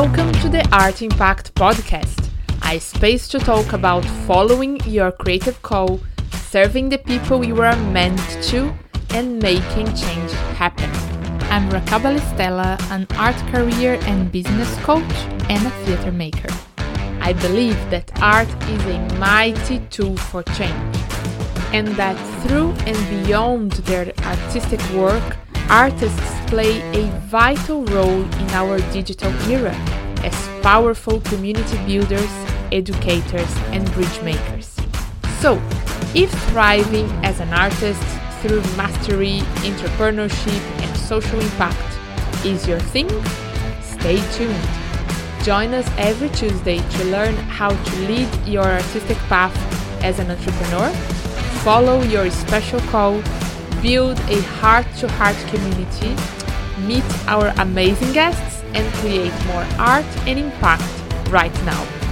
Welcome to the Art Impact Podcast, a space to talk about following your creative call, serving the people you are meant to, and making change happen. I'm Rakaba Stella, an art career and business coach and a theater maker. I believe that art is a mighty tool for change, and that through and beyond their artistic work, artists play a vital role in our digital era as powerful community builders, educators, and bridge makers. So, if thriving as an artist through mastery, entrepreneurship, and social impact is your thing, stay tuned. Join us every Tuesday to learn how to lead your artistic path as an entrepreneur, follow your special call, build a heart to heart community, meet our amazing guests, and create more art and impact right now.